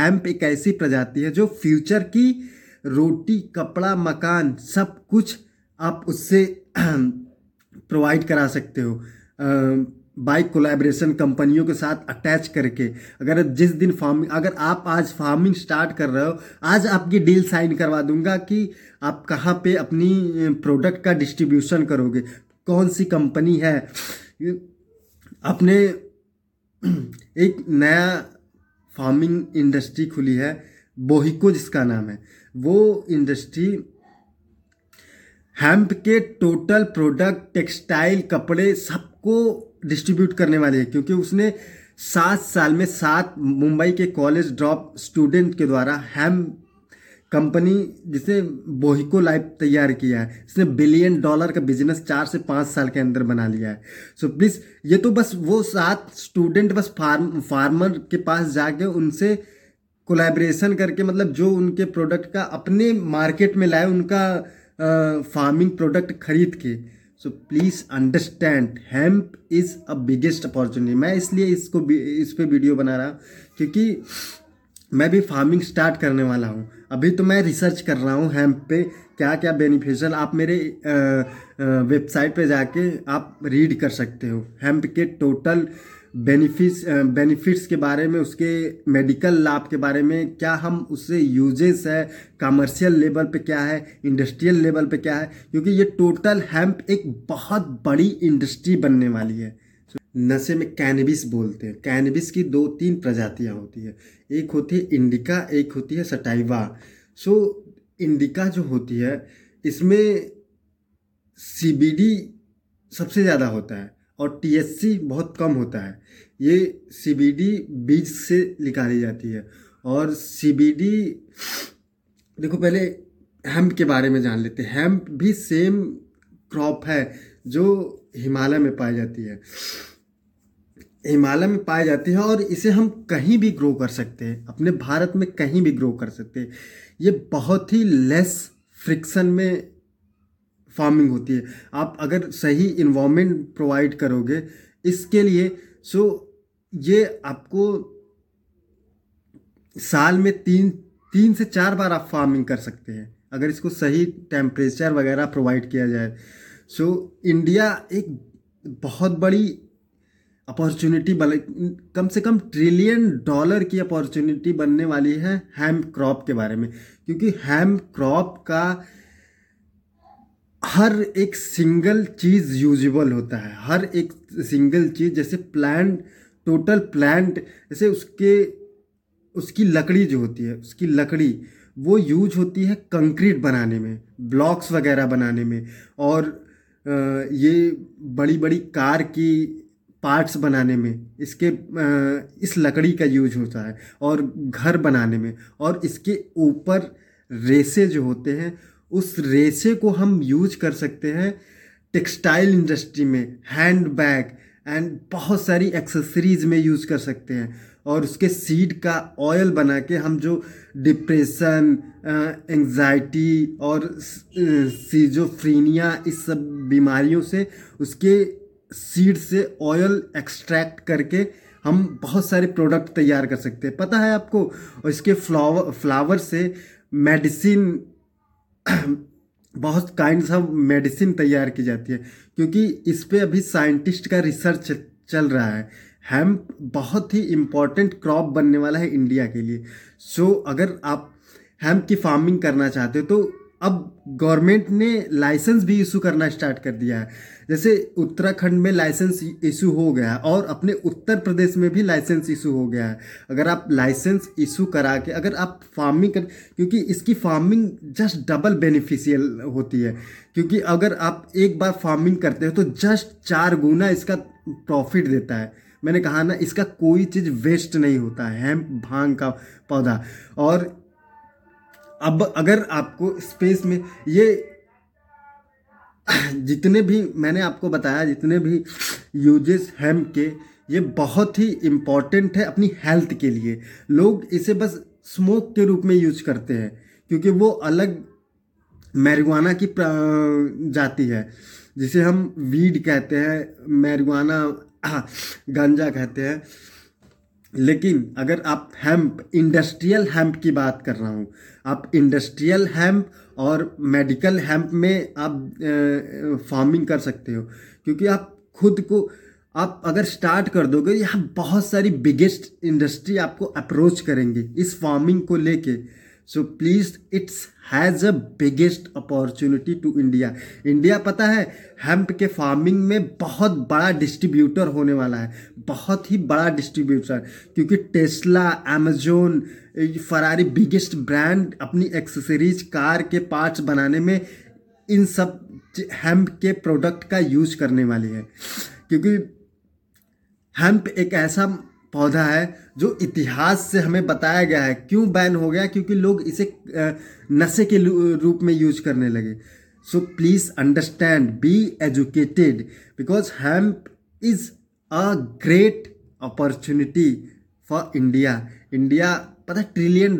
Hemp एक ऐसी प्रजाति है जो फ्यूचर की रोटी, कपड़ा, मकान, सब कुछ आप उससे प्रोवाइड करा सकते हो। बाइक कोलैबोरेशन कंपनियों के साथ अटैच करके। अगर जिस दिन फ़ार्मिंग अगर आप आज फ़ार्मिंग स्टार्ट कर रहे हो, आज आपकी डील साइन करवा दूँगा कि आप कहाँ पे अपनी प्रोडक्ट का डिस्ट्रीब्यूशन करोगे। कौन सी कंपनी है? अपने एक नया फ़ार्मिंग इंडस्ट्री खुली है बोहिको जिसका नाम है, वो इंडस्ट्री हैम्प के टोटल प्रोडक्ट टेक्सटाइल कपड़े सबको डिस्ट्रीब्यूट करने वाले है, क्योंकि उसने सात साल में सात मुंबई के कॉलेज ड्रॉप स्टूडेंट के द्वारा हैम कंपनी जिसे बोहिको लाइफ तैयार किया है इसने बिलियन डॉलर का बिज़नेस चार से पाँच साल के अंदर बना लिया है। सो so, प्लीज़ ये तो बस वो सात स्टूडेंट बस फार्म फार्मर के पास जाके उनसे कोलैबोरेशन करके मतलब जो उनके प्रोडक्ट का अपने मार्केट में लाए उनका फ़ार्मिंग प्रोडक्ट खरीद के। So please understand hemp is a biggest opportunity मैं इसलिए इसको इस पर वीडियो बना रहा हूँ क्योंकि मैं भी फ़ार्मिंग स्टार्ट करने वाला हूँ। अभी तो मैं रिसर्च कर रहा हूँ हेम्प पे क्या क्या बेनिफिशियल आप मेरे वेबसाइट पे जाके आप रीड कर सकते हो। हेम्प के टोटल बेनिफिट्स बेनिफिट्स के बारे में, उसके मेडिकल लाभ के बारे में, क्या हम उससे यूजेस है कमर्शियल लेवल पे क्या है इंडस्ट्रियल लेवल पे क्या है, क्योंकि ये टोटल हेम्प एक बहुत बड़ी इंडस्ट्री बनने वाली है। नशे में कैनबिस बोलते हैं। कैनबिस की दो तीन प्रजातियाँ होती है। एक होती है इंडिका, एक होती है सटाइवा। सो इंडिका जो होती है, इसमें सीबीडी सबसे ज़्यादा होता है और टीएचसी बहुत कम होता है। ये सीबीडी बीज से निकाली जाती है और सीबीडी देखो पहले हेम्प के बारे में जान लेते हैं। हेम्प भी सेम क्रॉप है जो हिमालय में पाई जाती है। हिमालय में पाई जाती है और इसे हम कहीं भी ग्रो कर सकते हैं, अपने भारत में कहीं भी ग्रो कर सकते हैं। ये बहुत ही लेस फ्रिक्शन में फ़ार्मिंग होती है। आप अगर सही इन्वामेंट प्रोवाइड करोगे, इसके लिए सो ये आपको साल में तीन तीन से चार बार आप फ़ार्मिंग कर सकते हैं। अगर इसको सही टेम्परेचर वगैरह प्रोवाइड किया जाए सो इंडिया एक बहुत बड़ी अपॉर्चुनिटी बन कम से कम ट्रिलियन डॉलर की अपॉर्चुनिटी बनने वाली है हैम क्रॉप के बारे में। क्योंकि हैम क्रॉप का हर एक सिंगल चीज़ यूजेबल होता है। हर एक सिंगल चीज़, जैसे प्लांट टोटल प्लांट जैसे उसके, उसकी लकड़ी जो होती है, उसकी लकड़ी, वो यूज़ होती है कंक्रीट बनाने में ब्लॉक्स वगैरह बनाने में। और ये बड़ी बड़ी कार की पार्ट्स बनाने में, इसके इस लकड़ी का यूज़ होता है और घर बनाने में। और इसके ऊपर रेसे जो होते हैं, उस रेसे को हम यूज़ कर सकते हैं टेक्सटाइल इंडस्ट्री में हैंड बैग एंड बहुत सारी एक्सेसरीज में यूज़ कर सकते हैं। और उसके सीड का ऑयल बना के हम जो डिप्रेशन एंजाइटी और सीजोफ्रीनिया इस सब बीमारियों से उसके सीड से ऑयल एक्सट्रैक्ट करके हम बहुत सारे प्रोडक्ट तैयार कर सकते हैं। पता है आपको? और इसके फ्लावर फ्लावर से मेडिसिन बहुत काइंड ऑफ़ मेडिसिन तैयार की जाती है। क्योंकि इस पर अभी साइंटिस्ट का रिसर्च चल रहा है। हेम्प बहुत ही इंपॉर्टेंट क्रॉप बनने वाला है इंडिया के लिए। सो so, अगर आप हेम्प की फ़ार्मिंग करना चाहते हो तो अब गवर्नमेंट ने लाइसेंस भी इशू करना स्टार्ट कर दिया है। जैसे उत्तराखंड में लाइसेंस इशू हो गया है और अपने उत्तर प्रदेश में भी लाइसेंस इशू हो गया है। अगर आप लाइसेंस इशू करा के अगर आप फ़ार्मिंग कर क्योंकि इसकी फ़ार्मिंग जस्ट डबल बेनिफिशियल होती है। क्योंकि अगर आप एक बार फ़ार्मिंग करते हो तो जस्ट चार गुना इसका प्रॉफिट देता है। मैंने कहा ना, इसका कोई चीज़ वेस्ट नहीं होता है हेम्प भाँग का पौधा। और अब अगर आपको स्पेस में ये जितने भी मैंने आपको बताया, जितने भी यूजेस हेम के, ये बहुत ही इंपॉर्टेंट है अपनी हेल्थ के लिए। लोग इसे बस स्मोक के रूप में यूज़ करते हैं, क्योंकि वो अलग मैरिवाना की जाती है। जिसे हम वीड कहते हैं मैरिवाना गांजा कहते हैं। लेकिन अगर आप हेम्प इंडस्ट्रियल हेम्प की बात कर रहा हूँ, आप इंडस्ट्रियल हेम्प और मेडिकल हेम्प में आप फ़ार्मिंग कर सकते हो, क्योंकि आप खुद को, आप अगर स्टार्ट कर दोगे, यहाँ बहुत सारी बिगेस्ट इंडस्ट्री आपको अप्रोच करेंगे इस फ़ार्मिंग को लेके। So please it's has a biggest opportunity to India India पता है हेम्प के फ़ार्मिंग में बहुत बड़ा डिस्ट्रीब्यूटर होने वाला है। बहुत ही बड़ा डिस्ट्रीब्यूटर क्योंकि Tesla Amazon Ferrari biggest brand अपनी एक्सेसरीज कार के पार्ट्स बनाने में इन सब हेम्प के प्रोडक्ट का यूज़ करने वाली है। क्योंकि हेम्प एक ऐसा पौधा है, जो इतिहास से हमें बताया गया है। क्यों बैन हो गया? क्योंकि लोग इसे नशे के रूप में यूज़ करने लगे। So please understand be educated because hemp is a great opportunity for India India पता ट्रिलियन